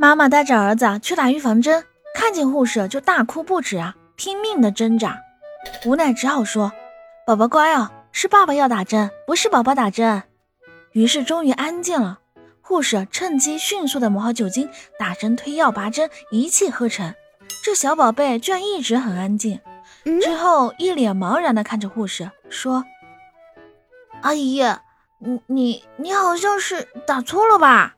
妈妈带着儿子去打预防针，看见护士就大哭不止啊，拼命的挣扎，无奈只好说：“宝宝乖哦，是爸爸要打针，不是宝宝打针。”于是终于安静了。护士趁机迅速的抹好酒精，打针、推药、拔针，一气呵成。这小宝贝居然一直很安静，之后一脸茫然的看着护士说：“阿姨，你你你好像是打错了吧？”